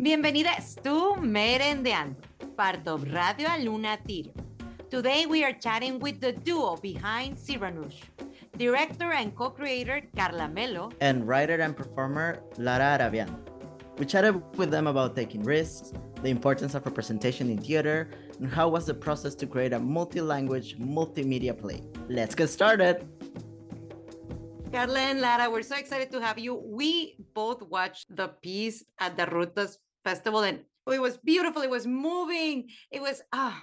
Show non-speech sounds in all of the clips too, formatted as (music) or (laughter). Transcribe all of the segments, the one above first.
Bienvenidas to Merendeando, part of Radio Aluna Theater. Today we are chatting with the duo behind Siranoush, director and co-creator Carla Melo, and writer and performer Lara Arabian. We chatted with them about taking risks, the importance of representation in theater, and how was the process to create a multi-language, multimedia play. Let's get started! Carla and Lara, we're so excited to have you. We both watched the piece at the Rutas Festival and it was beautiful. It was moving. It was ah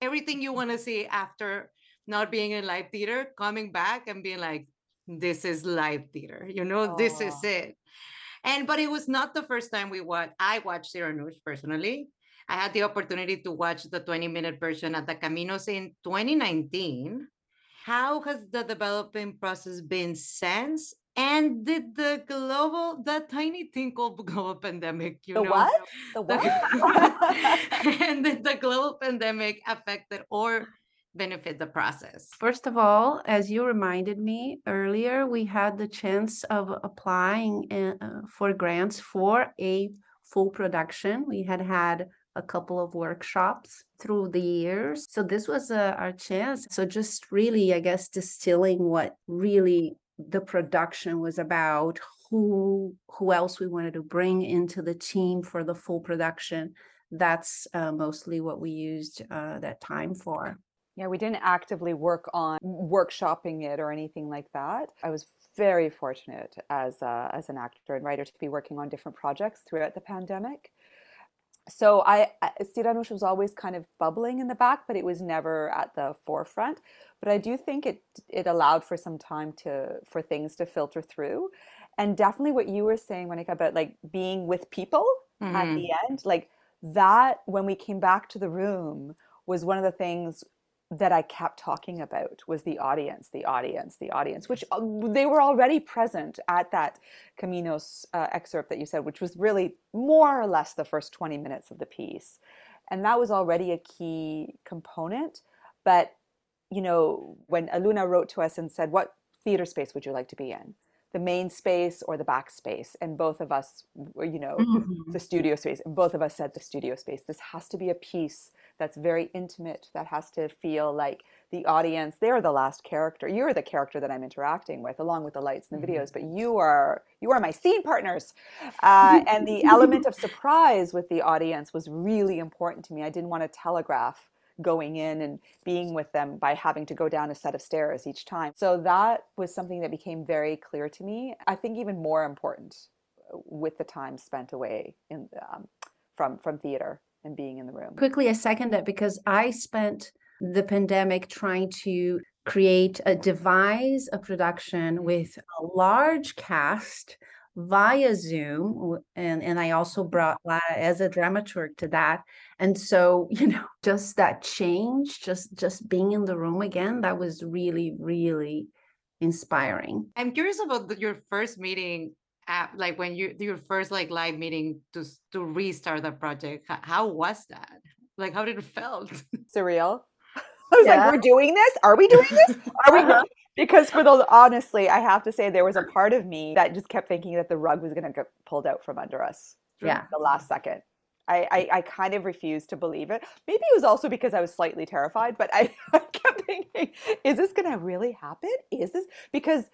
everything you want to see after not being in live theater, coming back and being like, this is live theater. You know, Aww. this is it. And but it was not the first time we watched. I watched Siranoush personally. I had the opportunity to watch the 20 minute version at the Caminos in 2019 how has the developing process been since? And did the global, the tiny thing called (laughs) global pandemic, you the know, what? (laughs) The what? (laughs) and did the global pandemic affect it or benefit the process? First of all, as you reminded me earlier, we had the chance of applying uh, for grants for a full production. We had had a couple of workshops through the years. So this was uh, our chance. So just really, I guess, distilling what really the production was about, who who else we wanted to bring into the team for the full production. That's uh, mostly what we used uh, that time for. Yeah, we didn't actively work on workshopping it or anything like that. I was very fortunate as a, as an actor and writer to be working on different projects throughout the pandemic so I, Siranoush was always kind of bubbling in the back, but it was never at the forefront. But I do think it it allowed for some time to for things to filter through, and definitely what you were saying, Monica, about like being with people mm-hmm. at the end, like that when we came back to the room was one of the things that I kept talking about was the audience, the audience, the audience, which uh, they were already present at that Caminos uh, excerpt that you said, which was really more or less the first 20 minutes of the piece. And that was already a key component. But, you know, when Aluna wrote to us and said, What theater space would you like to be in? The main space or the back space? And both of us, you know, mm-hmm. the studio space, and both of us said the studio space. This has to be a piece that's very intimate that has to feel like the audience they're the last character. You're the character that i'm interacting with along with the lights and the mm-hmm. videos but you are you are my scene partners. Uh, (laughs) and the element of surprise with the audience was really important to me. I didn't want to telegraph going in and being with them by having to go down a set of stairs each time. So that was something that became very clear to me. I think even more important with the time spent away in um, from from theater and being in the room. Quickly, I second that because I spent the pandemic trying to create a devise a production with a large cast via Zoom. And, and I also brought Lara as a dramaturg to that. And so, (laughs) you know, just that change, just just being in the room again, that was really, really inspiring. I'm curious about the, your first meeting at, like when you your first like live meeting to to restart the project how, how was that like how did it felt (laughs) surreal (laughs) i was yeah. like we're doing this are we doing this are we uh-huh. (laughs) because for the honestly i have to say there was a part of me that just kept thinking that the rug was going to get pulled out from under us yeah the last second I, I, I, kind of refused to believe it. Maybe it was also because I was slightly terrified, but I, I kept thinking, is this going to really happen? Is this because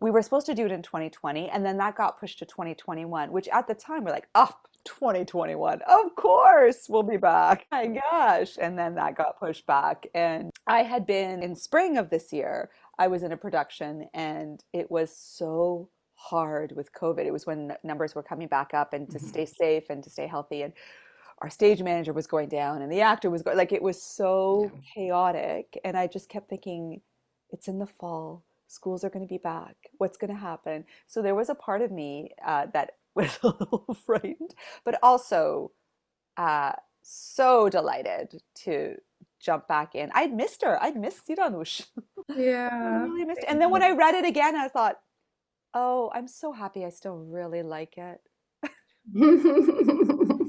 we were supposed to do it in 2020 and then that got pushed to 2021 which at the time we're like oh 2021 of course we'll be back my gosh and then that got pushed back and i had been in spring of this year i was in a production and it was so hard with covid it was when numbers were coming back up and to mm-hmm. stay safe and to stay healthy and our stage manager was going down and the actor was going like it was so yeah. chaotic and i just kept thinking it's in the fall schools are going to be back what's going to happen so there was a part of me uh, that (laughs) was a little frightened but also uh, so delighted to jump back in i'd missed her i'd missed Siranoush (laughs) yeah really missed and then when i read it again i thought oh i'm so happy i still really like it (laughs)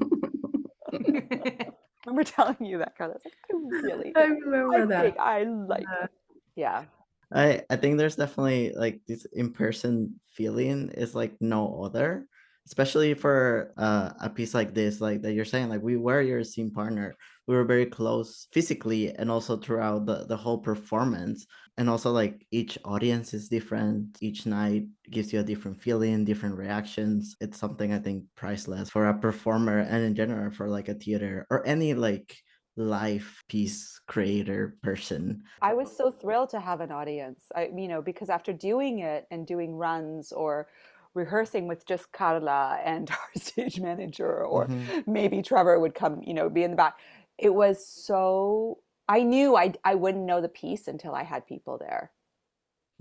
remember telling you that Carla. Like, I really I remember I that. I like yeah. it. Yeah. I I think there's definitely like this in person feeling is like no other. especially for uh, a piece like this, like that you're saying, like we were your scene partner. We were very close physically and also throughout the, the whole performance. And also like each audience is different. Each night gives you a different feeling, different reactions. It's something I think priceless for a performer and in general for like a theater or any like life piece creator person. I was so thrilled to have an audience. I you know, because after doing it and doing runs or rehearsing with just Carla and (laughs) our stage manager, or mm-hmm. maybe Trevor would come, you know, be in the back. It was so I knew I I wouldn't know the piece until I had people there.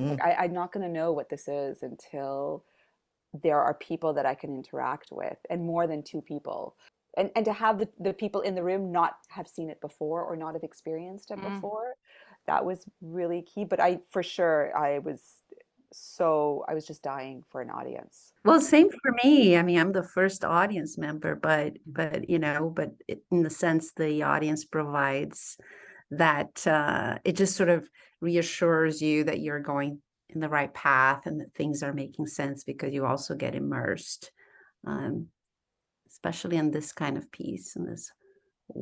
Mm. Like I, I'm not going to know what this is until there are people that I can interact with, and more than two people. And, and to have the, the people in the room not have seen it before or not have experienced it mm. before, that was really key. But I, for sure, I was so I was just dying for an audience. Well, same for me. I mean, I'm the first audience member, but but you know, but in the sense the audience provides that uh, it just sort of reassures you that you're going in the right path and that things are making sense because you also get immersed, um, especially in this kind of piece in this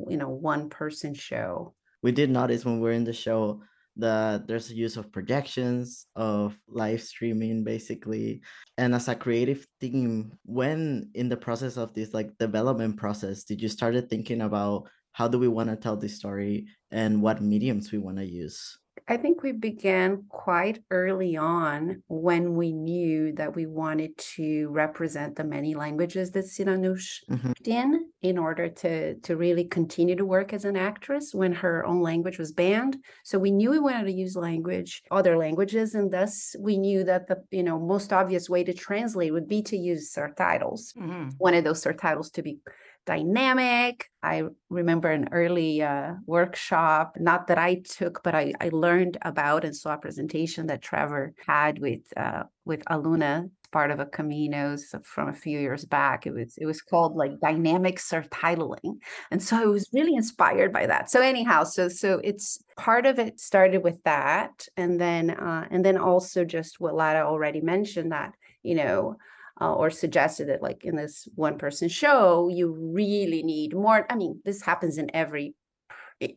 you know one person show. We did notice when we are in the show that there's a use of projections of live streaming basically and as a creative team when in the process of this like development process did you started thinking about how do we want to tell this story and what mediums we want to use I think we began quite early on when we knew that we wanted to represent the many languages that Siranush mm-hmm. in in order to to really continue to work as an actress when her own language was banned. So we knew we wanted to use language, other languages, and thus we knew that the you know most obvious way to translate would be to use subtitles. Mm-hmm. Wanted those subtitles to be dynamic. I remember an early uh, workshop, not that I took, but I, I learned about and saw a presentation that Trevor had with uh, with Aluna, part of a Caminos from a few years back. It was it was called like dynamic subtitling, and so I was really inspired by that. So anyhow, so so it's part of it started with that, and then uh, and then also just what Lara already mentioned that you know uh, or suggested that like in this one person show you really need more i mean this happens in every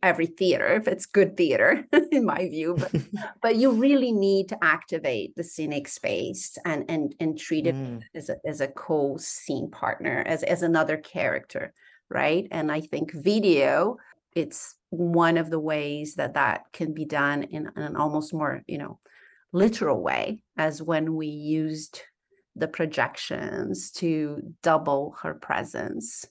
every theater if it's good theater (laughs) in my view but (laughs) but you really need to activate the scenic space and and and treat it mm. as a as a co-scene partner as as another character right and i think video it's one of the ways that that can be done in an almost more you know literal way as when we used the projections to double her presence.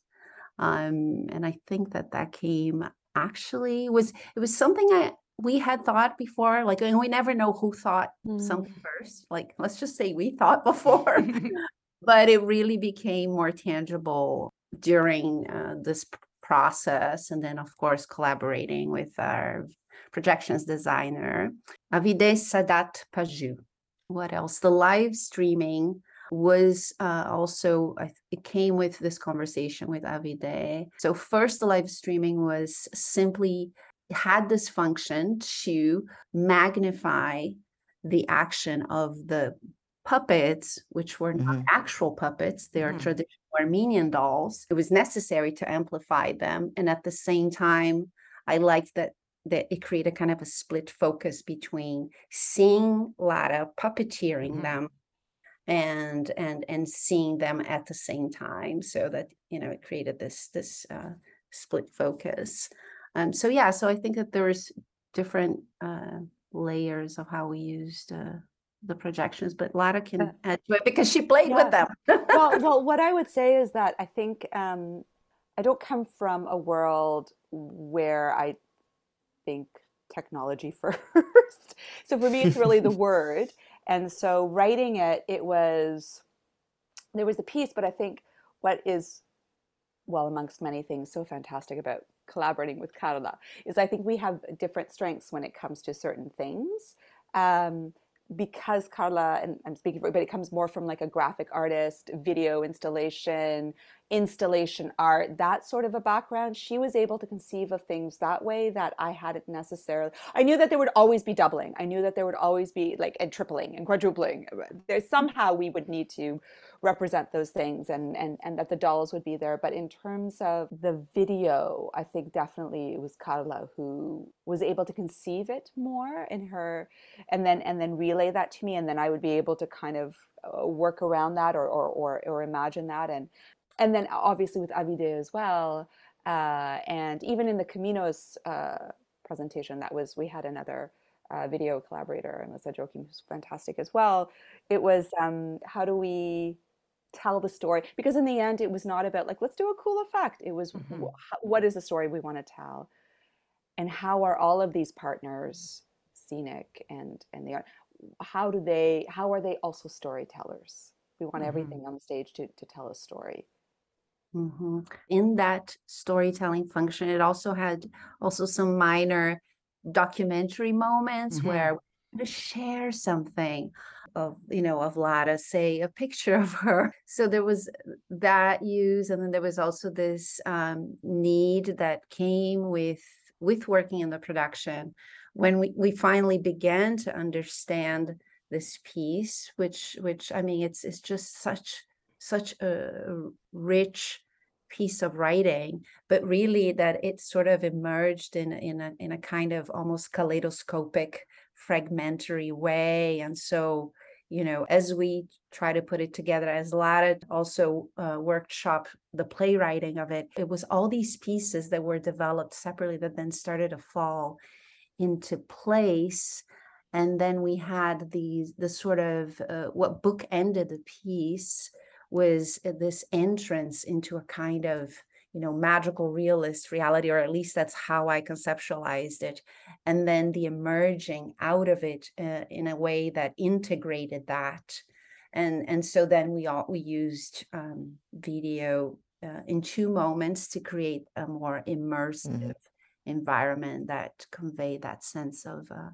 Um, and I think that that came actually was it was something I we had thought before, like and we never know who thought mm. something first. Like let's just say we thought before, (laughs) but it really became more tangible during uh, this process, and then of course collaborating with our projections designer Avide Sadat Paju. What else? The live streaming was uh, also it came with this conversation with Avide. So first, the live streaming was simply had this function to magnify the action of the puppets, which were not mm-hmm. actual puppets, they are mm-hmm. traditional Armenian dolls. It was necessary to amplify them. And at the same time, I liked that that it created kind of a split focus between seeing Lara puppeteering mm-hmm. them and and and seeing them at the same time so that you know it created this this uh, split focus. Um so yeah so i think that there's different uh layers of how we used uh, the projections but Lara can add to it because she played yeah. with them. Well (laughs) well what i would say is that i think um i don't come from a world where i think technology (laughs) first. So for me it's really the (laughs) word and so writing it, it was, there was a piece, but I think what is, well, amongst many things, so fantastic about collaborating with Carla is I think we have different strengths when it comes to certain things. Um, because Carla, and I'm speaking for, but it comes more from like a graphic artist, video installation, installation art, that sort of a background. She was able to conceive of things that way that I hadn't necessarily. I knew that there would always be doubling. I knew that there would always be like and tripling and quadrupling. There's somehow we would need to represent those things and and and that the dolls would be there but in terms of the video i think definitely it was carla who was able to conceive it more in her and then and then relay that to me and then i would be able to kind of uh, work around that or or or, or imagine that and and then obviously with avide as well uh, and even in the caminos uh, presentation that was we had another uh, video collaborator and Melissa Joachim who's fantastic as well. It was um, how do we tell the story because in the end it was not about like let's do a cool effect it was mm-hmm. wh- what is the story we want to tell and how are all of these partners scenic and and the art how do they how are they also storytellers we want mm-hmm. everything on the stage to to tell a story mm-hmm. in that storytelling function it also had also some minor documentary moments mm-hmm. where to share something of you know of Lara, say a picture (laughs) of her. So there was that use, and then there was also this um, need that came with with working in the production when we, we finally began to understand this piece, which which I mean it's it's just such such a rich piece of writing, but really that it sort of emerged in in a in a kind of almost kaleidoscopic, fragmentary way. And so, you know, as we try to put it together, as Lara also uh, workshop the playwriting of it, it was all these pieces that were developed separately that then started to fall into place and then we had these the sort of uh, what book ended the piece was uh, this entrance into a kind of you know magical realist reality or at least that's how i conceptualized it and then the emerging out of it uh, in a way that integrated that and and so then we all we used um, video uh, in two moments to create a more immersive mm-hmm. environment that convey that sense of uh,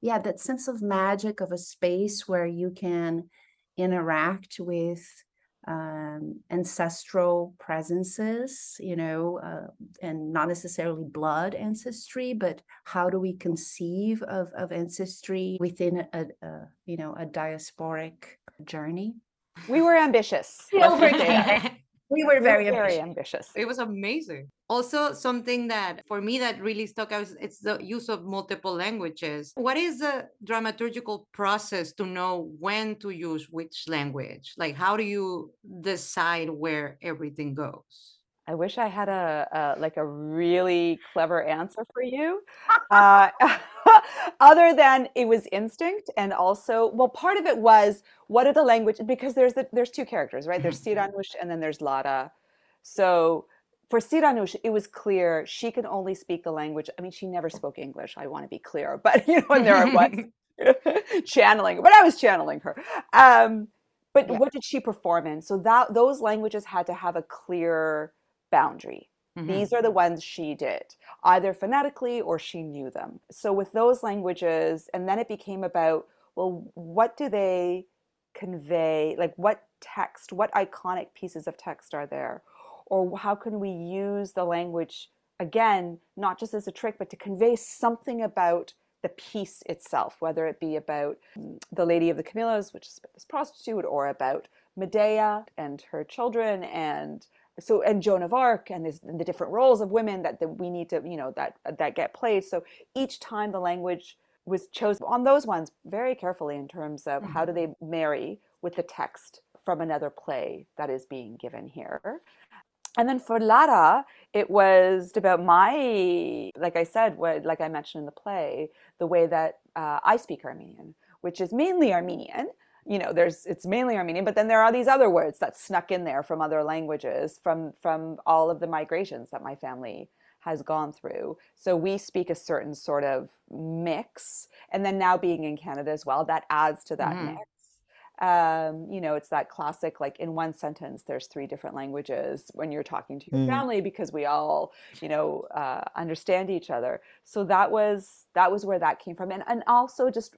yeah that sense of magic of a space where you can interact with um, ancestral presences, you know, uh, and not necessarily blood ancestry, but how do we conceive of, of ancestry within a, a, you know, a diasporic journey? We were ambitious. We were very, very ambitious. It was amazing. Also, something that for me that really stuck out is it's the use of multiple languages. What is the dramaturgical process to know when to use which language? Like, how do you decide where everything goes? I wish I had a, a, like a really clever answer for you. (laughs) Uh, (laughs) other than it was instinct, and also, well, part of it was what are the language because there's the, there's two characters, right? There's mm-hmm. Siranush and then there's Lada, So for Siranush, it was clear she can only speak the language. I mean, she never spoke English. I want to be clear, (laughs) but you know, and there I was channeling, but I was channeling her. Um, but yeah. what did she perform in? So that those languages had to have a clear boundary. Mm-hmm. These are the ones she did, either phonetically or she knew them. So, with those languages, and then it became about, well, what do they convey? Like, what text, what iconic pieces of text are there? Or how can we use the language, again, not just as a trick, but to convey something about the piece itself, whether it be about mm, the Lady of the Camellias, which is about this prostitute, or about Medea and her children and so and Joan of Arc and, and the different roles of women that, that we need to you know that that get played. So each time the language was chosen on those ones very carefully in terms of mm-hmm. how do mm-hmm. they marry with the text from another play that is being given here. And then for Lara, it was about my, like I said, what, like I mentioned in the play, the way that uh, I speak Armenian, which is mainly Armenian, you know there's it's mainly armenian but then there are these other words that snuck in there from other languages from from all of the migrations that my family has gone through. So we speak a certain sort of mix. And then now being in canada as well that adds to that mm-hmm. mix um, you know, it's that classic, like in one sentence, there's three different languages when you're talking to your mm. family because we all, you know, uh, understand each other. So that was that was where that came from, and and also just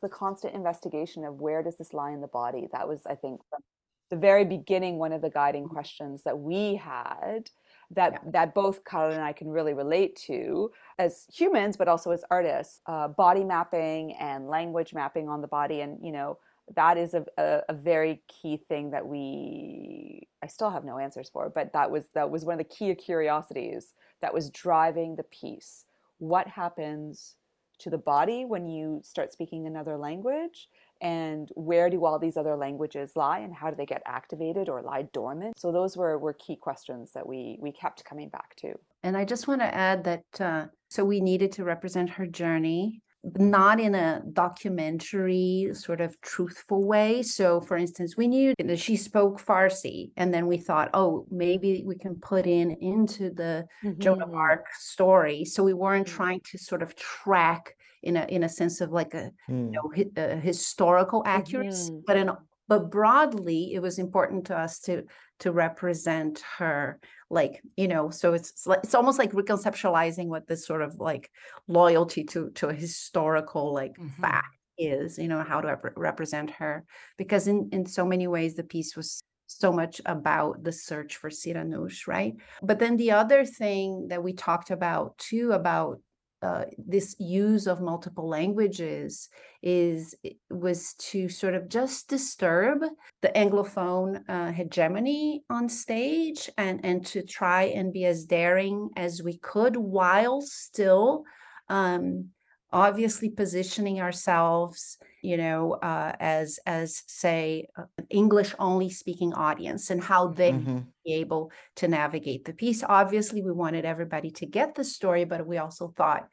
the constant investigation of where does this lie in the body. That was, I think, from the very beginning, one of the guiding mm. questions that we had that yeah. that both Carla and I can really relate to as humans, but also as artists. Uh, body mapping and language mapping on the body, and you know, that is a, a, a, very key thing that we i still have no answers for but that was that was one of the key curiosities that was driving the piece. What happens to the body when you start speaking another language? And where do all these other languages lie? And how do they get activated or lie dormant? So those were were key questions that we we kept coming back to. And i just want to add that uh, so we needed to represent her journey not in a documentary sort of truthful way. So, for instance, we knew that she spoke Farsi, and then we thought, oh, maybe we can put in into the mm-hmm. Joan of Arc story. So we weren't mm-hmm. trying to sort of track in a in a sense of like a mm. you know hi, historical accuracy, mm-hmm. but in but broadly, it was important to us to to represent her like you know so it's it's almost like reconceptualizing what this sort of like loyalty to to a historical like mm-hmm. fact is you know how to rep- represent her because in in so many ways the piece was so much about the search for Siranush, right? But then the other thing that we talked about too about uh, this use of multiple languages is was to sort of just disturb the anglophone uh, hegemony on stage and and to try and be as daring as we could while still um, obviously positioning ourselves you know uh, as as say english only speaking audience and how they mm-hmm. be able to navigate the piece obviously we wanted everybody to get the story but we also thought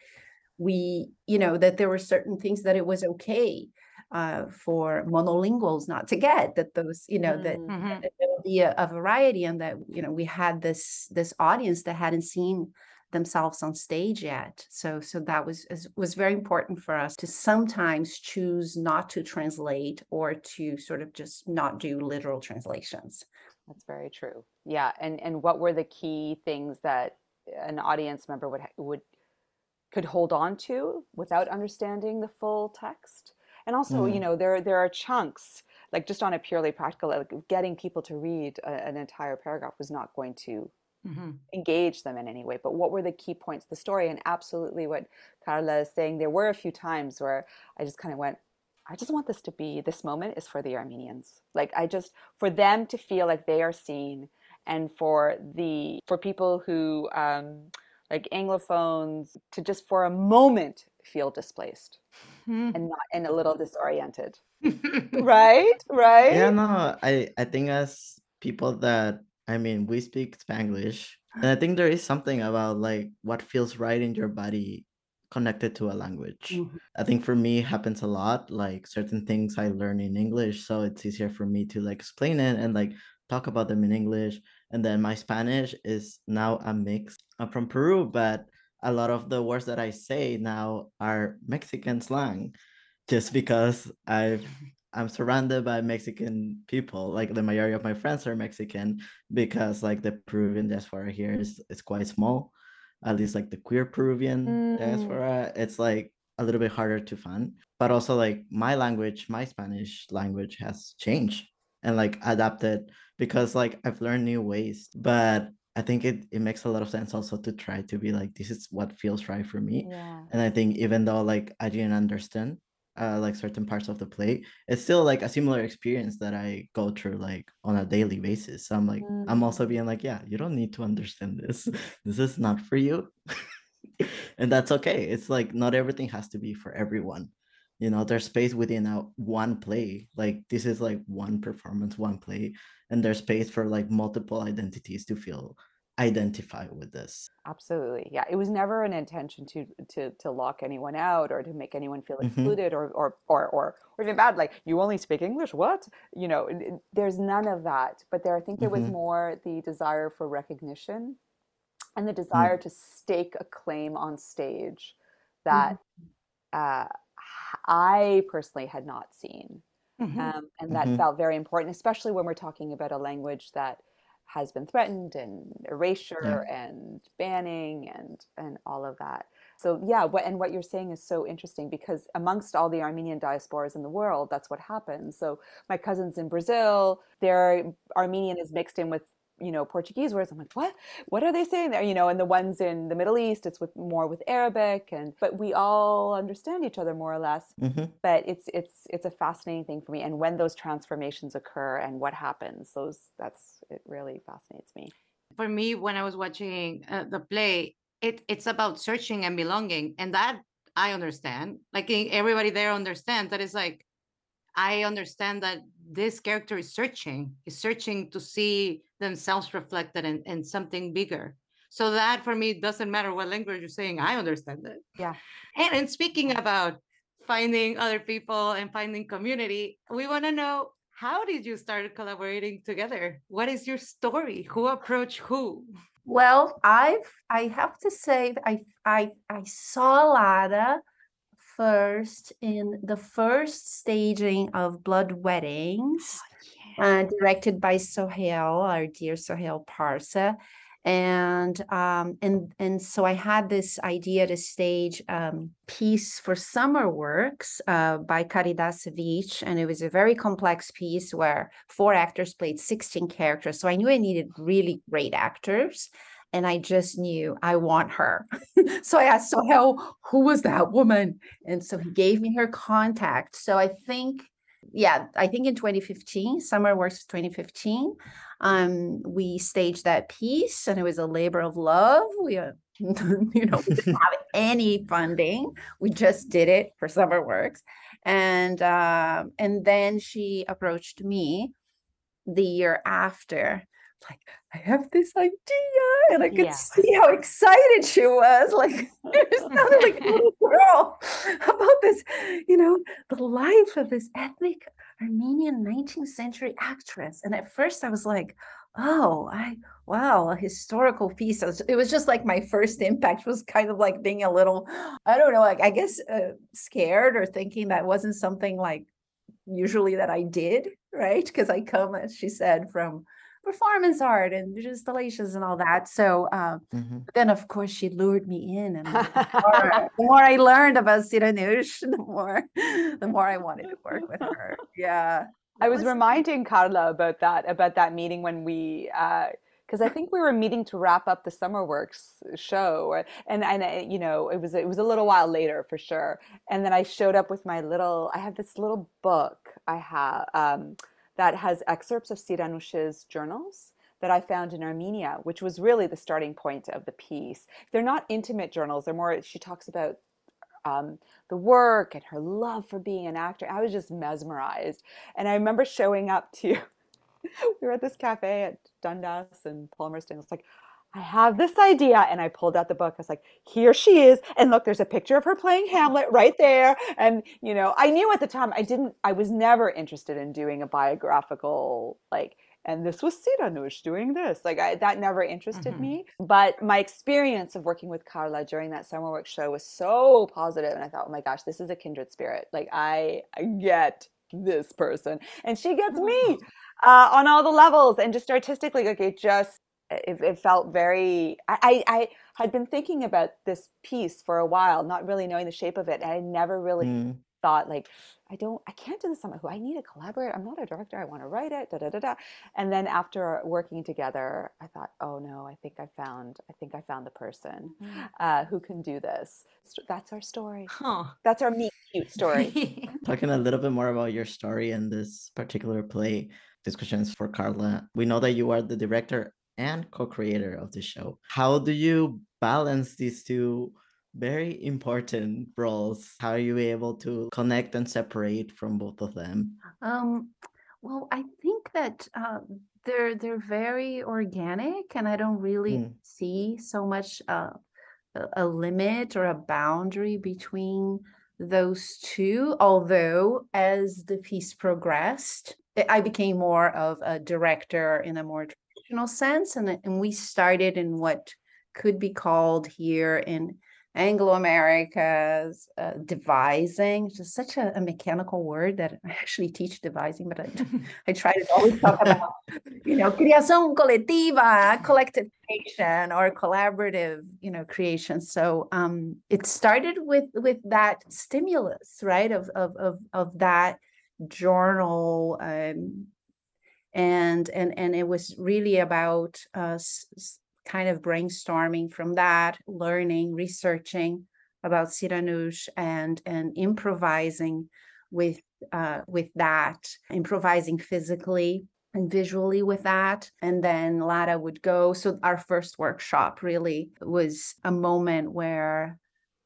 we you know that there were certain things that it was okay uh, for monolinguals not to get that those you know that, mm-hmm. that there would be a, a variety and that you know we had this this audience that hadn't seen themselves on stage yet. So so that was was very important for us to sometimes choose not to translate or to sort of just not do literal translations. That's very true. Yeah and and what were the key things that an audience member would would could hold on to without understanding the full text? And also mm. you know there there are chunks like just on a purely practical like getting people to read a, an entire paragraph was not going to mm-hmm. engage them in any way. But what were the key points of the story? And absolutely what Carla is saying, there were a few times where I just kind of went, I just want this to be this moment is for the Armenians. Like I just for them to feel like they are seen and for the for people who um like anglophones to just for a moment feel displaced mm-hmm. and not and a little disoriented. (laughs) right? Right? Yeah, no, I I think as people that I mean, we speak Spanglish, and I think (sighs) there is something about like what feels right in your body connected to a language. Mm-hmm. I think for me happens a lot. Like certain things I learn in English, so it's easier for me to like explain it and like talk about them in English. And then my Spanish is now a mix. I'm from Peru, but a lot of the words that I say now are Mexican slang, just because I've I'm surrounded by Mexican people. Like the majority of my friends are Mexican because like the Peruvian diaspora here is is quite small. At least like the queer Peruvian mm. diaspora, it's like a little bit harder to find. But also like my language, my Spanish language has changed and like adapted because like I've learned new ways. But I think it, it makes a lot of sense also to try to be like this is what feels right for me. Yeah. And I think even though like I didn't understand uh, like certain parts of the play, it's still like a similar experience that I go through like on a daily basis. So I'm like, mm. I'm also being like, yeah, you don't need to understand this. (laughs) This is not for you. (laughs) and that's okay. It's like not everything has to be for everyone. You know, there's space within a one play. Like this is like one performance, one play, and there's space for like multiple identities to feel identify with this absolutely yeah it was never an intention to to to lock anyone out or to make anyone feel mm-hmm. excluded mm-hmm. or, or or or or even bad like you only speak english what you know there's none of that but there i think there was mm-hmm. more the desire for recognition and the desire mm-hmm. to stake a claim on stage that mm-hmm. uh, i personally had not seen mm-hmm. um, and that felt very important especially when we're talking about a language that has been threatened and erasure yeah. and banning and and all of that so yeah what and what you're saying is so interesting because amongst all the armenian diasporas in the world that's what happens so my cousins in brazil their armenian is mixed in with you know Portuguese words. I'm like, what? What are they saying there? You know, and the ones in the Middle East, it's with more with Arabic, and but we all understand each other more or less. Mhm. But it's it's it's a fascinating thing for me, and when those transformations occur and what happens, those that's it really fascinates me. For me, when I was watching uh, the play, it it's about searching and belonging, and that I understand. Like everybody there understands that it's like I understand that this character is searching, is searching to see themselves reflected in, in something bigger. So that for me doesn't matter what language you're saying, I understand it. Yeah. And, and speaking about finding other people and finding community, we want to know how did you start collaborating together? What is your story? Who approached who? Well, I've I have to say I I I saw Lara first in the first staging of Blood Weddings, uh, directed by Soheil, our dear Soheil Parsa. And um and and so I had this idea to stage um piece for summer works uh by Caridad Svich, and it was a very complex piece where four actors played 16 characters. So I knew I needed really great actors and I just knew I want her. (laughs) so I asked Soheil, who was that woman? And so he gave me her contact. So I think, yeah, I think in 2015, Summer Works 2015, um, we staged that piece and it was a labor of love. We, uh, (laughs) you know, we didn't (laughs) have any funding. We just did it for Summer Works. And um, and then she approached me the year after like I have this idea, and I could Yeah. see how excited she was. Like (laughs) it sounded like a little (laughs) girl about this, you know, the life of this ethnic Armenian 19th century actress. And at first, I was like, "Oh, I wow, a historical piece." It was, it was just like my first impact was kind of like being a little, I don't know, like I guess uh, scared or thinking that wasn't something like usually that I did, right? Because I come, as she said, from performance art and installations and all that. So um, Mhm. then, of course, she lured me in, and the more, (laughs) the more I learned about Siranush, (laughs) the more the more I wanted to work with her. Yeah, I It was reminding Carla about that about that meeting when we because I think we were meeting to wrap up the Summer Works show, and and I, you know it was it was a little while later for sure. And then I showed up with my little I have this little book I have um, that has excerpts of Siranush's journals that I found in Armenia, which was really the starting point of the piece. They're not intimate journals; they're more. She talks about um, the work and her love for being an actor. I was just mesmerized. And I remember showing up to, (laughs) we were at this cafe at Dundas and Palmerston. It's like, I have this idea. And I pulled out the book. I was like, here she is. And look, there's a picture of her playing Hamlet right there. And, you know, I knew at the time I didn't, I was never interested in doing a biographical, like, and this was Siranush doing this. Like I, that never interested Mhm. me. But my experience of working with Carla during that summer work show was so positive, and I thought, oh my gosh, this is a kindred spirit. Like I, I get this person, and she gets me (laughs) uh, on all the levels, and just artistically, like it just. It, it felt very. I, I I had been thinking about this piece for a while, not really knowing the shape of it, and I never really Mm. thought like I don't I can't do this on my own. I need to collaborate. I'm not a director. I want to write it. Da da da da. And then after working together, I thought, oh no, I think I found I think I found the person uh, who can do this. That's our story. Huh. That's our meet cute story. (laughs) Talking a little bit more about your story and this particular play, this question is for Carla. We know that you are the director and co-creator of the show. How do you balance these two very important roles? How are you able to connect and separate from both of them? Um, well, I think that uh, they're they're very organic, and I don't really Mm. see so much uh, a, limit or a boundary between those two. Although, as the piece progressed, I became more of a director in a more traditional sense, and and we started in what could be called here in Anglo-America's uh, devising, which is such a, a mechanical word that I actually teach devising, but I, (laughs) I try to always talk about, you know, creación colectiva, collective creation or collaborative, you know, creation. So um, it started with with that stimulus, right, of of of of that journal um, and and and it was really about us kind of brainstorming from that, learning, researching about Siranush and and improvising with uh, with that, improvising physically and visually with that. And then Lara would go. So our first workshop really was a moment where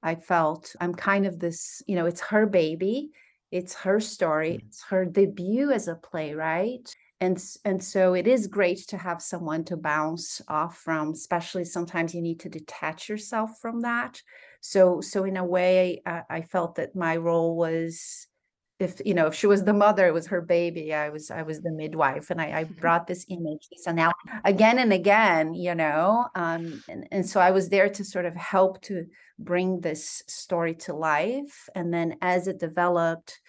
I felt I'm kind of this, you know, it's her baby, it's her story, mm. it's her debut as a playwright. And, and so it is great to have someone to bounce off from, especially sometimes you need to detach yourself from that. So, so in a way, I, I felt that my role was if you know if she was the mother it was her baby. I was i was the midwife and i, I (laughs) brought this image. This now again and again you know um and, and so i was there to sort of help to bring this story to life. And then as it developed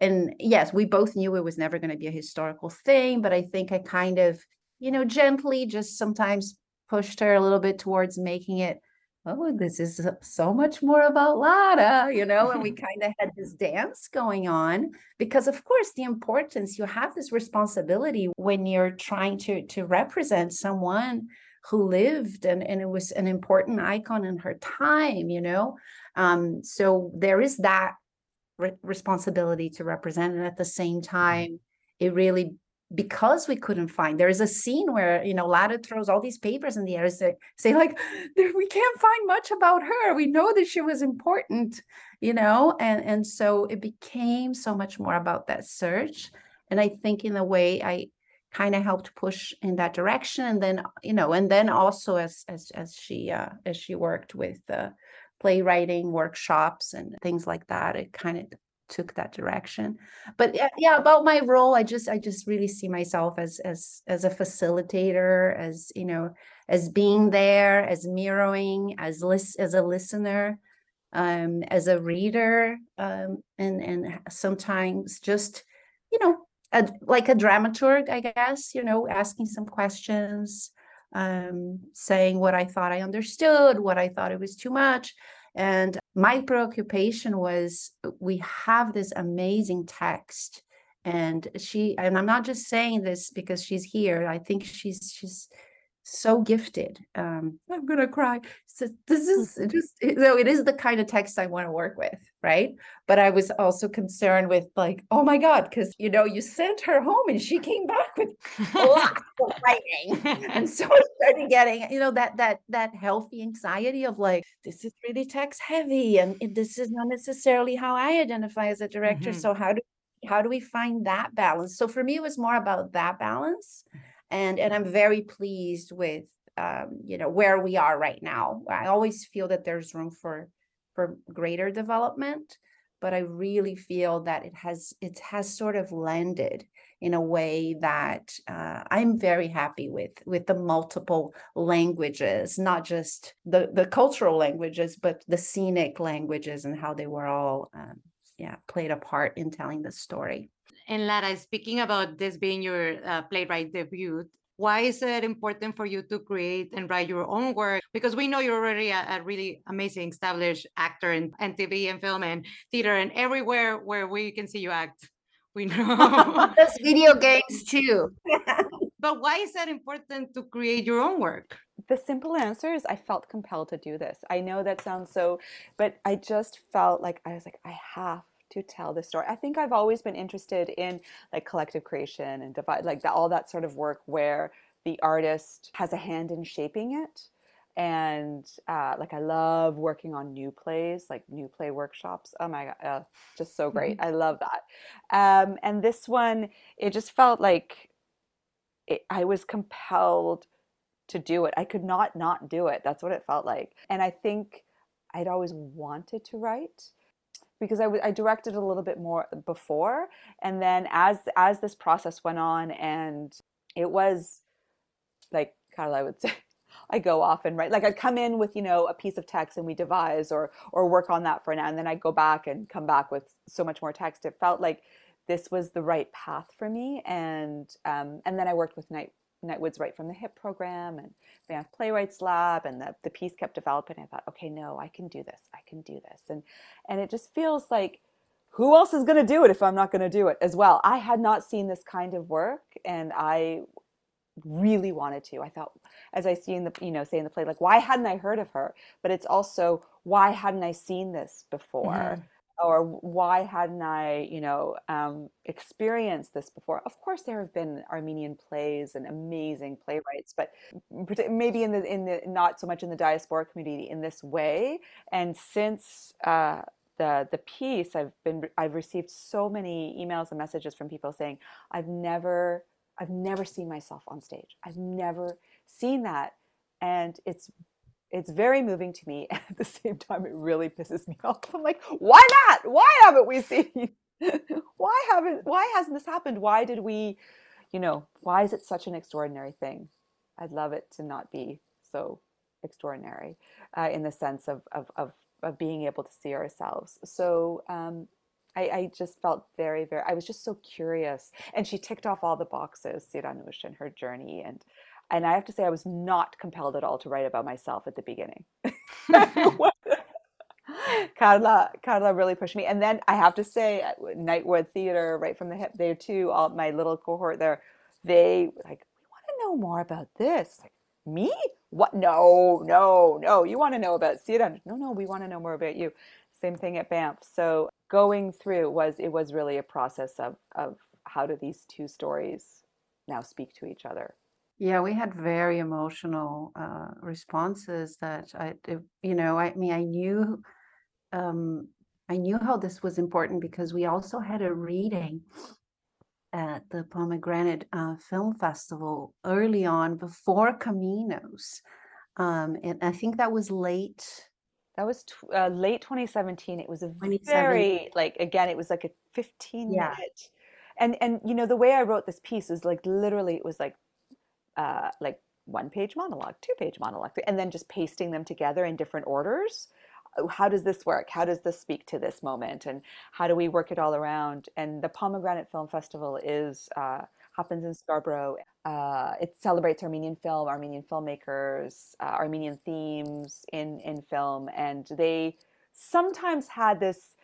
and yes we both knew it was never going to be a historical thing but i think i kind of you know gently just sometimes pushed her a little bit towards making it oh, this is so much more about lada you know, and we (laughs) kind of had this dance going on because of course the importance you have this responsibility when you're trying to to represent someone who lived and, and it was an important icon in her time, you know. Um, so there is that re- responsibility to represent and at the same mm-hmm. time it really because we couldn't find there is a scene where you know Lara throws all these papers in the air say, say like we can't find much about her. We know that she was important you know? And and so it became so much more about that search. And i think in a way i kind of helped push in that direction. And then you know and then also as as as she uh as she worked with uh playwriting workshops and things like that it kind of took that direction. But yeah, about my role i just i just really see myself as as as a facilitator as you know as being there as mirroring as lis- as a listener um as a reader um and and sometimes just you know a, like a dramaturg i guess you know asking some questions um saying what i thought i understood what i thought it was too much. And my preoccupation was we have this amazing text and she and i'm not just saying this because she's here. I think she's she's so gifted. Um, I'm gonna cry. So this is just so it is the kind of text I want to work with, right? But I was also concerned with like, oh my God, because you know, you sent her home and she came back with lots (laughs) of writing. And (laughs) so I started getting, you know, that that that healthy anxiety of like, this is really text heavy and this is not necessarily how I identify as a director. Mm-hmm. So how do how do we find that balance? So for me, it was more about that balance and and i'm very pleased with um, you know where we are right now. I always feel that there's room for for greater development but i really feel that it has it has sort of landed in a way that uh, i'm very happy with with the multiple languages not just the the cultural languages but the scenic languages and how they were all um, yeah played a part in telling the story and Lara, speaking about this being your uh, playwright debut, why is it important for you to create and write your own work? Because we know you're already a, a really amazing established actor in, in TV and film and theater and everywhere where we can see you act. We know. (laughs) That's video games too. (laughs) but why is that important to create your own work? The simple answer is I felt compelled to do this. I know that sounds so, but I just felt like I was like, I have to tell the story. I think I've always been interested in like collective creation and divide, like the, all that sort of work where the artist has a hand in shaping it. And uh, like I love working on new plays, like new play workshops. Oh my god, uh, just so great! Mm-hmm. I love that. Um, and this one, it just felt like it, I was compelled to do it. I could not not do it. That's what it felt like. And I think I'd always wanted to write because I, I directed a little bit more before and then as as this process went on and it was like Carla I would (laughs) say I go off and write like I'd come in with you know a piece of text and we devise or or work on that for now and then I'd go back and come back with so much more text. It felt like this was the right path for me and um, and then I worked with Night Nightwood's Write from the Hip program and Banff Playwrights Lab, and the, the piece kept developing. I thought, okay, no, I can do this. I can do this. And and it just feels like who else is going to do it if I'm not going to do it as well? I had not seen this kind of work and I really wanted to. I thought, as I see in the, you know, say in the play, like, why hadn't I heard of her? But it's also, why hadn't I seen this before? Mhm. Or why hadn't I, you know, um, experienced this before? Of course, there have been Armenian plays and amazing playwrights, but maybe in the in the not so much in the diaspora community in this way. And since uh, the the piece, I've been I've received so many emails and messages from people saying, "I've never I've never seen myself on stage. I've never seen that." And it's it's very moving to me. and (laughs) At the same time, it really pisses me off. I'm like, why not? Why haven't we seen? (laughs) why haven't? Why hasn't this happened? Why did we? You know, why is it such an extraordinary thing? I'd love it to not be so extraordinary uh, in the sense of, of of of being able to see ourselves. So um, I, I just felt very, very. I was just so curious, and she ticked off all the boxes, Siranoush and her journey, and and I have to say, I was not compelled at all to write about myself at the beginning. (laughs) (laughs) Carla, Carla really pushed me, and then I have to say, at Nightwood Theater, Write from the Hip, there too, all my little cohort there, they like, we want to know more about this. Like, me? What? No, no, no. You want to know about Siran? No, no. We want to know more about you. Same thing at Banff. So going through was it was really a process of of how do these two stories now speak to each other. Yeah, we had very emotional uh, responses that I, it- you know, I mean, I knew, um, I knew how this was important because we also had a reading at the Pomegranate uh, Film Festival early on before Caminos. Um, and I think that was late. That was tw- uh, late 2017. It was a very like again, it was like a 15 Yeah. minute. And and you know the way I wrote this piece is like literally it was like uh like one page monologue, two page monologue, and then just pasting them together in different orders. Uh, How does this work? How does this speak to this moment? And how do we work it all around? And the Pomegranate Film Festival is uh, happens in Scarborough. Uh, it celebrates Armenian film, Armenian filmmakers, uh, Armenian themes in in film, and they sometimes had this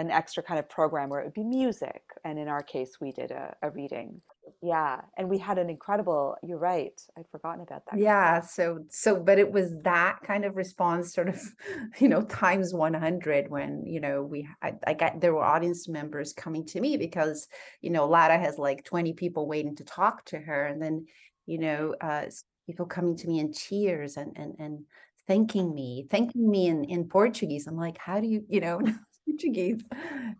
an extra kind of program where it would be music, and in our case, we did a, a reading. Yeah, and we had an incredible. You're right. I'd forgotten about that. Yeah, so so but it was that kind of response sort of, (laughs) you know, times 100 when, you know, we I, I got there were audience members coming to me because, you know, Lara has like 20 people waiting to talk to her and then, you know, uh people coming to me in tears and and and thanking me, thanking me in in Portuguese. I'm like, how do you, you know, (laughs) Portuguese.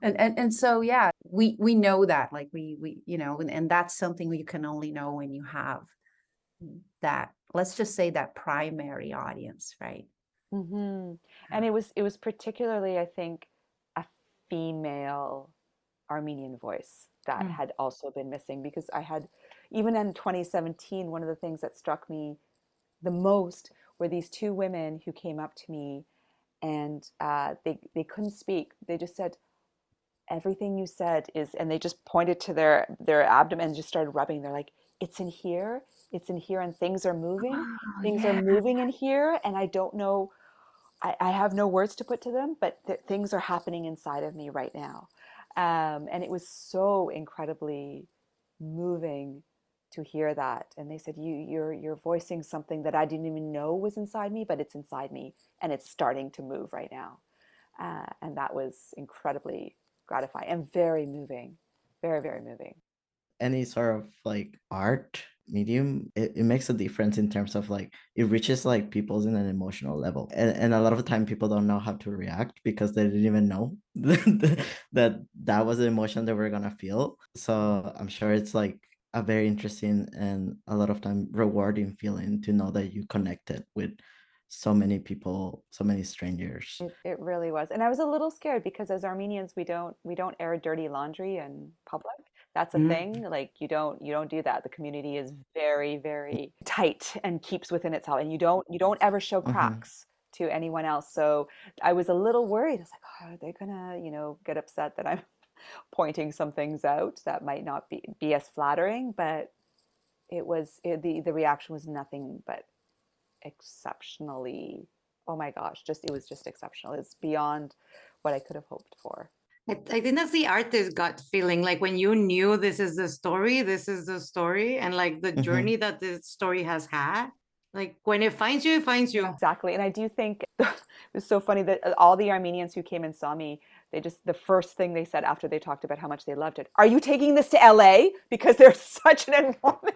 And and and so yeah, we we know that like we we you know and, and that's something you can only know when you have that let's just say that primary audience right hmm And it was it was particularly, I think, a female Armenian voice that Mm. had also been missing because I had even in 2017, one of the things that struck me the most were these two women who came up to me and uh, they they couldn't speak. They just said, "Everything you said is," and they just pointed to their their abdomen and just started rubbing. They're like, "It's in here. It's in here, and things are moving. things are moving in here, and I don't know." I, I have no words to put to them, but th- things are happening inside of me right now. Um, and it was so incredibly moving to hear that. And they said, you, you're, you're voicing something that I didn't even know was inside me, but it's inside me and it's starting to move right now. Uh, and that was incredibly gratifying and very moving, very, very moving. any sort of like art medium it, it makes a difference in terms of like it reaches like people's in an emotional level and, and a lot of the time people don't know how to react because they didn't even know (laughs) that that was the emotion they were gonna feel so i'm sure it's like a very interesting and a lot of time rewarding feeling to know that you connected with so many people so many strangers It, it really was. And I was a little scared because as Armenians, we don't, we don't air dirty laundry in public. That's a Mm. thing. Like you don't, you don't do that. The community is very, very tight and keeps within itself. And you don't, you don't ever show Mhm. cracks to anyone else. So I was a little worried. I was like, oh, are they gonna, you know, get upset that I'm pointing some things out that might not be be as flattering? But it was it, the the reaction was nothing but exceptionally. Oh my gosh, just it was just exceptional. It's beyond what I could have hoped for. I, I think that's the artist gut feeling. Like when you knew this is the story, this is the story, and like the Mhm. journey that this story has had. Like when it finds you, it finds you. Exactly. And I do think (laughs) it was so funny that uh, all the Armenians who came and saw me, they just, the first thing they said after they talked about how much they loved it, are you taking this to LA? Because there's (laughs) such an enormous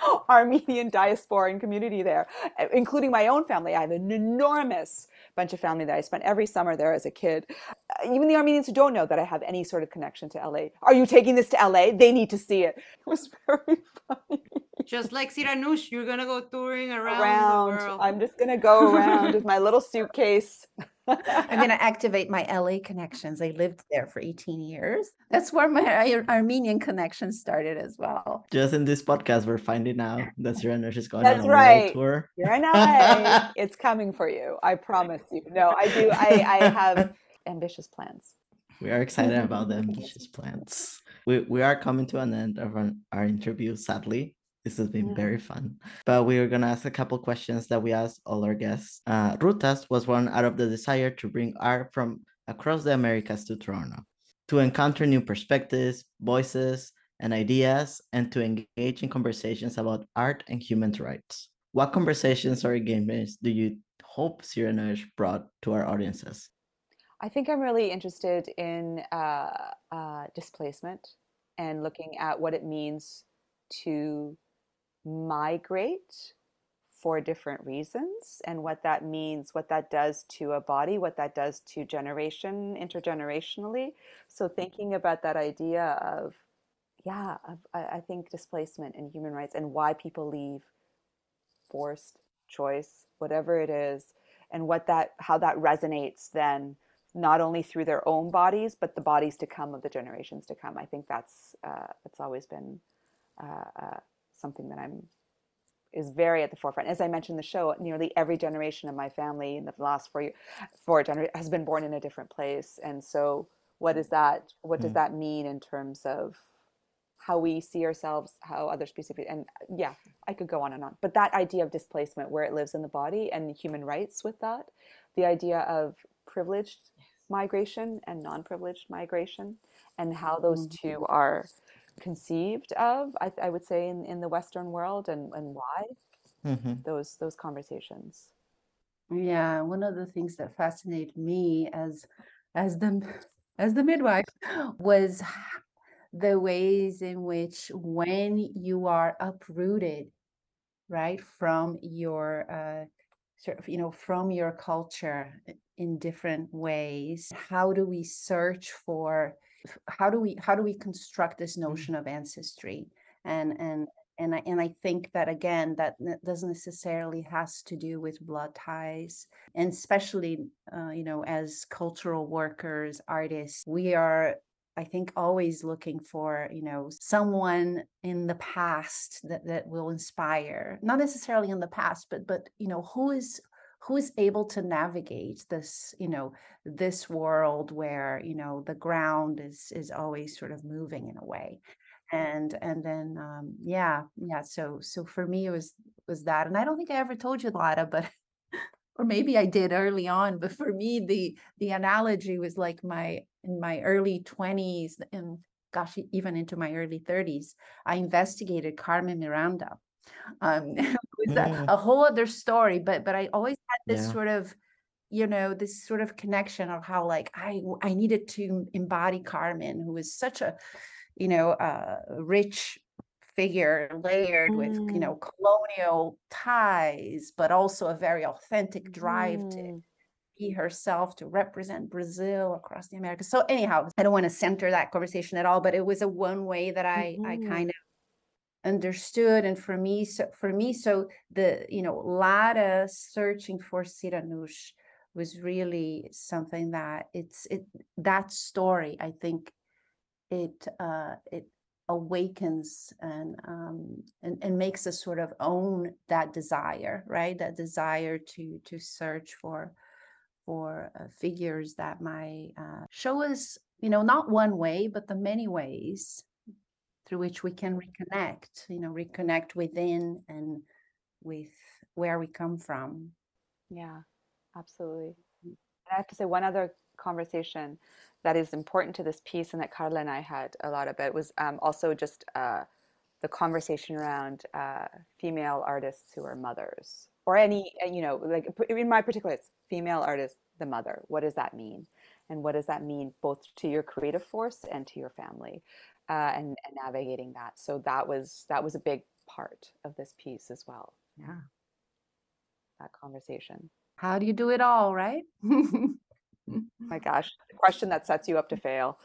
(laughs) Armenian diaspora and community there, uh, including my own family. I have an enormous bunch of family that I spent every summer there as a kid. Uh, Even the Armenians who don't know that I have any sort of connection to LA, are you taking this to LA? They need to see it. (laughs) It was very funny. Just like Siranoush, you're gonna go touring around, around. the world. I'm just gonna go around with my little suitcase. (laughs) I'm going to activate my LA connections. I lived there for 18 years. That's where my Ar- Armenian connection started as well. Just in this podcast, we're finding out that Cyrano is going That's on a right. tour. You're in LA. (laughs) it's coming for you. I promise you. No, I do. I, I have ambitious plans. We are excited about the (laughs) ambitious plans. We, we are coming to an end of our, our interview, sadly. This has been Yeah. very fun. But we are going to ask a couple questions that we asked all our guests. Uh, Rutas was born out of the desire to bring art from across the Americas to Toronto, to encounter new perspectives, voices, and ideas, and to engage in conversations about art and human rights. What conversations or engagements do you hope Cyrano brought to our audiences? I think I'm really interested in uh, uh, displacement and looking at what it means to migrate for different reasons and what that means, what that does to a body, what that does to generation, intergenerationally. So, thinking about that idea of, yeah, of, I, think displacement and human rights and why people leave, forced choice, whatever it is, and what that, how that resonates then not only through their own bodies but the bodies to come of the generations to come. I think that's uh, that's always been uh, uh, something that I'm is very at the forefront. As I mentioned the show, nearly every generation of my family in the last four year, four generations has been born in a different place, and so what is that? What does Mm. that mean in terms of how we see ourselves, how other species, and yeah, I could go on and on. But that idea of displacement, where it lives in the body, and human rights with that, the idea of privileged migration and non-privileged migration, and how those two are conceived of, I, I would say, in, in the Western world, and, and why Mhm. those those conversations. Yeah, one of the things that fascinated me as as the (laughs) as the midwife was the ways in which when you are uprooted, right, from your uh sort of, you know, from your culture in different ways, how do we search for f- how do we how do we construct this notion of ancestry? And and and I, and I think that again that doesn't necessarily has to do with blood ties and especially uh, you know as cultural workers artists we are i think always looking for you know someone in the past that that will inspire not necessarily in the past but but you know who is who is able to navigate this you know this world where you know the ground is is always sort of moving in a way. And and then um yeah yeah so so for me it was was that. And i don't think i ever told you Lara, but (laughs) or maybe i did early on but for me the the analogy was like my in my early 20s and gosh even into my early 30s i investigated carmen miranda um (laughs) it was a, Mm. a whole other story but but i always had this Yeah. sort of you know this sort of connection of how like i i needed to embody carmen who was such a you know uh rich figure layered with you know colonial ties but also a very authentic drive to Mm. be herself to represent Brazil across the Americas. So anyhow, I don't want to center that conversation at all, but it was a one way that I I Mhm. kind of understood and for me so for me so the you know Lara searching for Siranoush was really something that it's it that story I think it uh it awakens and um and, and makes us sort of own that desire right? That desire to to search for for uh, figures that might uh, show us you know not one way but the many ways through which we can reconnect you know reconnect within and with where we come from Yeah, absolutely. And I have to say one other conversation that is important to this piece and that Carla and I had a lot about was um, also just uh, the conversation around uh, female artists who are mothers or any, uh, you know, like in my particular, it's female artist, the mother. What does that mean? And what does that mean both to your creative force and to your family uh, and, and navigating that? So that was, that was a big part of this piece as well. Yeah. That conversation. How do you do it all, right? (laughs) my gosh, the question that sets you up to fail.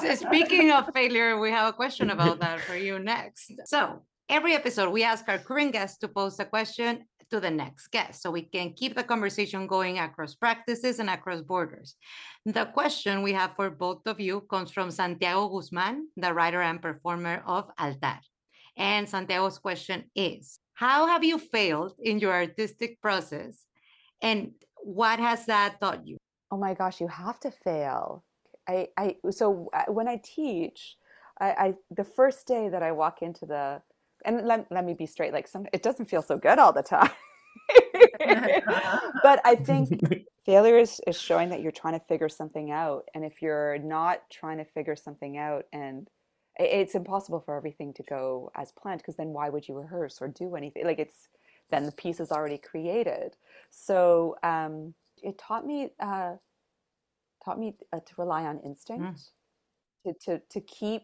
So speaking of failure, we have a question about that for you next. So every episode, we ask our current guest to pose a question to the next guest so we can keep the conversation going across practices and across borders. The question we have for both of you comes from Santiago Guzman, the writer and performer of Altar. And Santiago's question is How have you failed in your artistic process? And what has that taught you? Oh my gosh, you have to fail. I, I so uh, when I teach, I, I the first day that I walk into the and let, let me be straight, like some it doesn't feel so good all the time. (laughs) but I think (laughs) failure is, is showing that you're trying to figure something out. And if you're not trying to figure something out and it's impossible for everything to go as planned because then why would you rehearse or do anything like it's then the piece is already created so um, it taught me uh, taught me uh, to rely on instinct mm. to, to to keep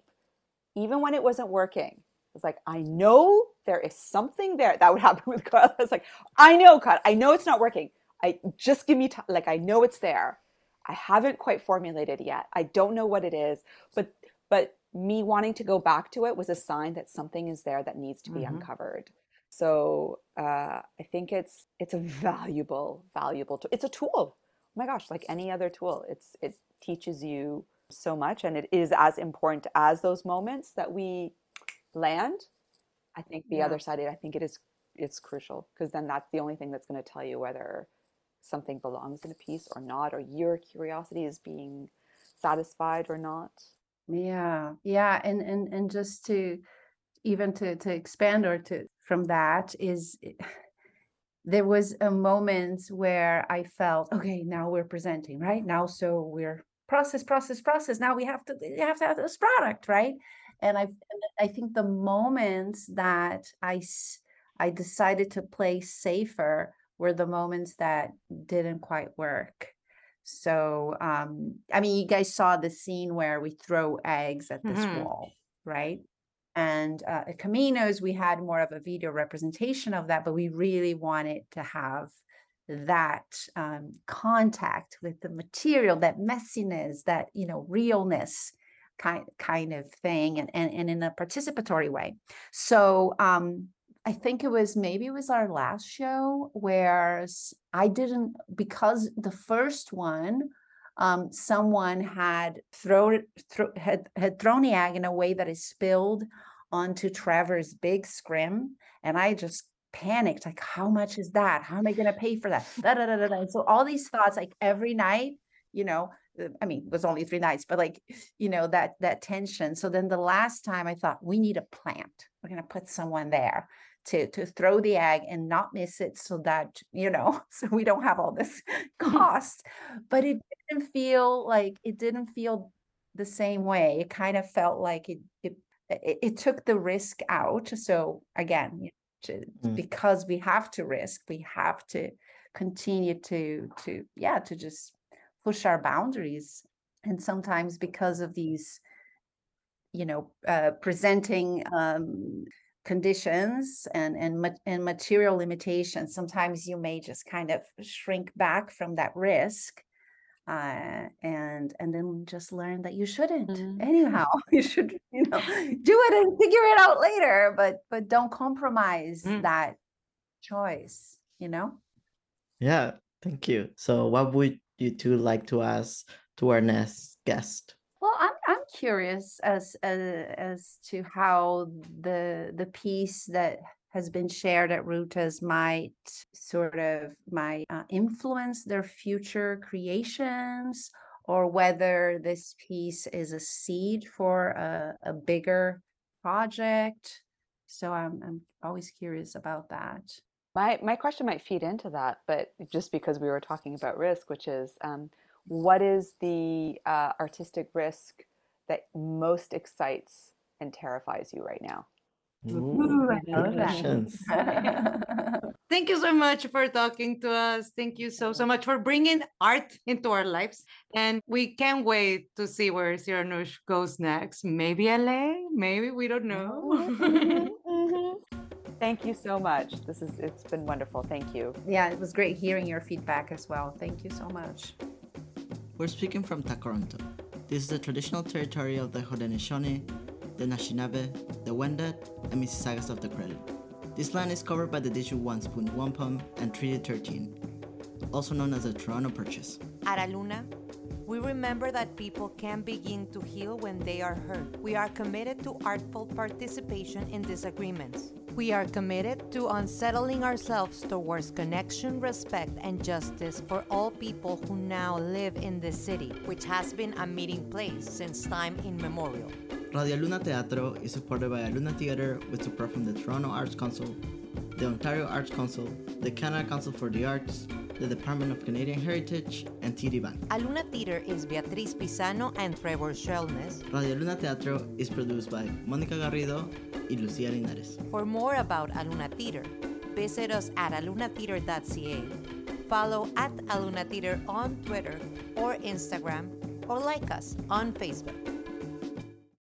even when it wasn't working it's like i know there is something there. That would happen with God. It's like i know god i know it's not working. I just give me time like i know it's there. I haven't quite formulated yet. I don't know what it is but but me wanting to go back to it was a sign that something is there that needs to be mm-hmm. uncovered. So uh, i think it's it's a valuable valuable tool it's a tool. Oh my gosh like any other tool it's it teaches you so much and it is as important as those moments that we land i think the yeah. other side i think it is it's crucial because then that's the only thing that's going to tell you whether something belongs in a piece or not or your curiosity is being satisfied or not. Yeah yeah and and and just to even to to expand or to from that is (sighs) there was a moment where i felt okay now we're presenting right? Now so we're process process process. Now we have to we have to have this product right and i i think the moments that i i decided to play safer were the moments that didn't quite work so, um, I mean, you guys saw the scene where we throw eggs at this mm-hmm. wall, right? And uh, at Caminos, we had more of a video representation of that, but we really wanted to have that um, contact with the material, that messiness, that you know, realness kind kind of thing, and and, and in a participatory way. So um, I think it was maybe it was our last show where I didn't because the first one um, someone had thrown thro- had had thrown the egg in a way that is spilled onto Trevor's big scrim, and I just panicked like how much is that? How am i going to pay for that? Da, da, da, da, so all these thoughts like every night you know i mean it was only three nights but like you know that that tension. So then the last time i thought we need a plant. We're going to put someone there to to throw the egg and not miss it so that you know (laughs) so we don't have all this (laughs) cost. But it didn't feel like it didn't feel the same way. It kind of felt like it it it, it took the risk out. So again you know, to, mm. because we have to risk we have to continue to to yeah to just push our boundaries and sometimes because of these you know uh, presenting um, conditions and and and material limitations sometimes you may just kind of shrink back from that risk uh, and and then just learn that you shouldn't mm-hmm. anyhow (laughs) you should you know do it and figure it out later but but don't compromise mm. that choice you know yeah thank you so what would you two like to ask to our next guest well, I'm I'm curious as as, as to how the the piece that has been shared at Rutas might sort of might uh, influence their future creations, or whether this piece is a seed for a, a bigger project. So I'm I'm always curious about that. My my question might feed into that, but just because we were talking about risk, which is um, what is the uh, artistic risk that most excites and terrifies you right now? Ooh, I love that. (laughs) Thank you so much for talking to us. Thank you so, so much for bringing art into our lives. And we can't wait to see where Siranoush goes next. Maybe LA, maybe we don't know. (laughs) Thank you so much. This is it's been wonderful. Thank you. yeah, it was great hearing your feedback as well. Thank you so much. We're speaking from Takaronto. This is the traditional territory of the Haudenosaunee, the Anishinaabe, the Wendat, and Mississaugas of the Credit. This land is covered by the Dish With One Spoon Wampum and Treaty 13, also known as the Toronto Purchase. At Aluna, we remember that people can begin to heal when they are hurt. We are committed to artful participation in disagreements. We are committed to unsettling ourselves towards connection, respect, and justice for all people who now live in this city, which has been a meeting place since time immemorial. Radio Luna Teatro is supported by Aluna Theatre with support from the Toronto Arts Council, the Ontario Arts Council, the Canada Council for the Arts, the Department of Canadian Heritage, and TD Bank. Aluna Theater is Beatriz Pizano and Trevor Schwellnus. Radio Luna Teatro is produced by Monica Garrido y Lucia Linares. For more about Aluna Theater, visit us at alunatheater.ca, follow at Aluna Theater on Twitter or Instagram, or like us on Facebook.